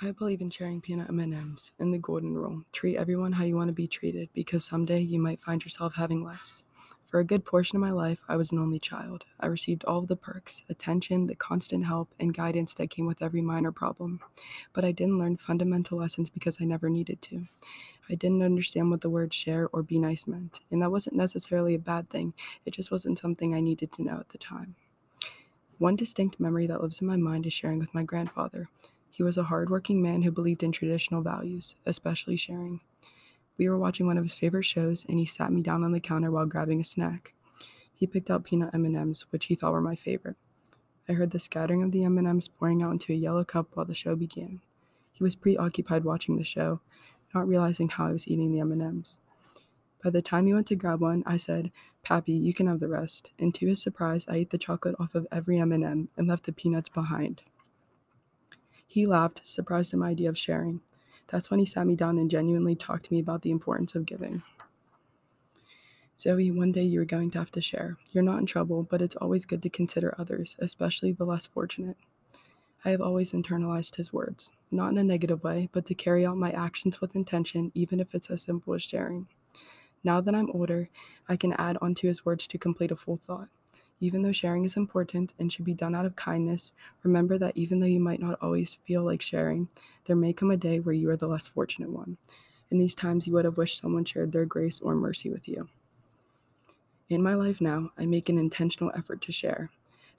I believe in sharing peanut M&Ms and the golden rule. Treat everyone how you want to be treated because someday you might find yourself having less. For a good portion of my life, I was an only child. I received all of the perks, attention, the constant help, and guidance that came with every minor problem. But I didn't learn fundamental lessons because I never needed to. I didn't understand what the word share or be nice meant, and that wasn't necessarily a bad thing, it just wasn't something I needed to know at the time. One distinct memory that lives in my mind is sharing with my grandfather. He was a hardworking man who believed in traditional values, especially sharing. We were watching one of his favorite shows, and he sat me down on the counter while grabbing a snack. He picked out peanut M&Ms, which he thought were my favorite. I heard the scattering of the M&Ms pouring out into a yellow cup while the show began. He was preoccupied watching the show, not realizing how I was eating the M&Ms. By the time he went to grab one, I said, "Pappy, you can have the rest." And to his surprise, I ate the chocolate off of every M&M and left the peanuts behind. He laughed, surprised at my idea of sharing. That's when he sat me down and genuinely talked to me about the importance of giving. Zoe, one day you are going to have to share. You're not in trouble, but it's always good to consider others, especially the less fortunate. I have always internalized his words, not in a negative way, but to carry out my actions with intention, even if it's as simple as sharing. Now that I'm older, I can add onto his words to complete a full thought. Even though sharing is important and should be done out of kindness, remember that even though you might not always feel like sharing, there may come a day where you are the less fortunate one. In these times, you would have wished someone shared their grace or mercy with you. In my life now, I make an intentional effort to share.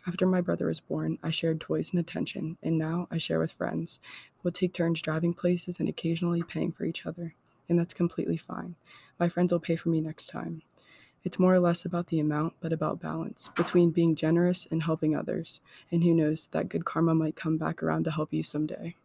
After my brother was born, I shared toys and attention, and now I share with friends. We'll take turns driving places and occasionally paying for each other, and that's completely fine. My friends will pay for me next time. It's more or less about the amount, but about balance between being generous and helping others. And who knows, that good karma might come back around to help you someday.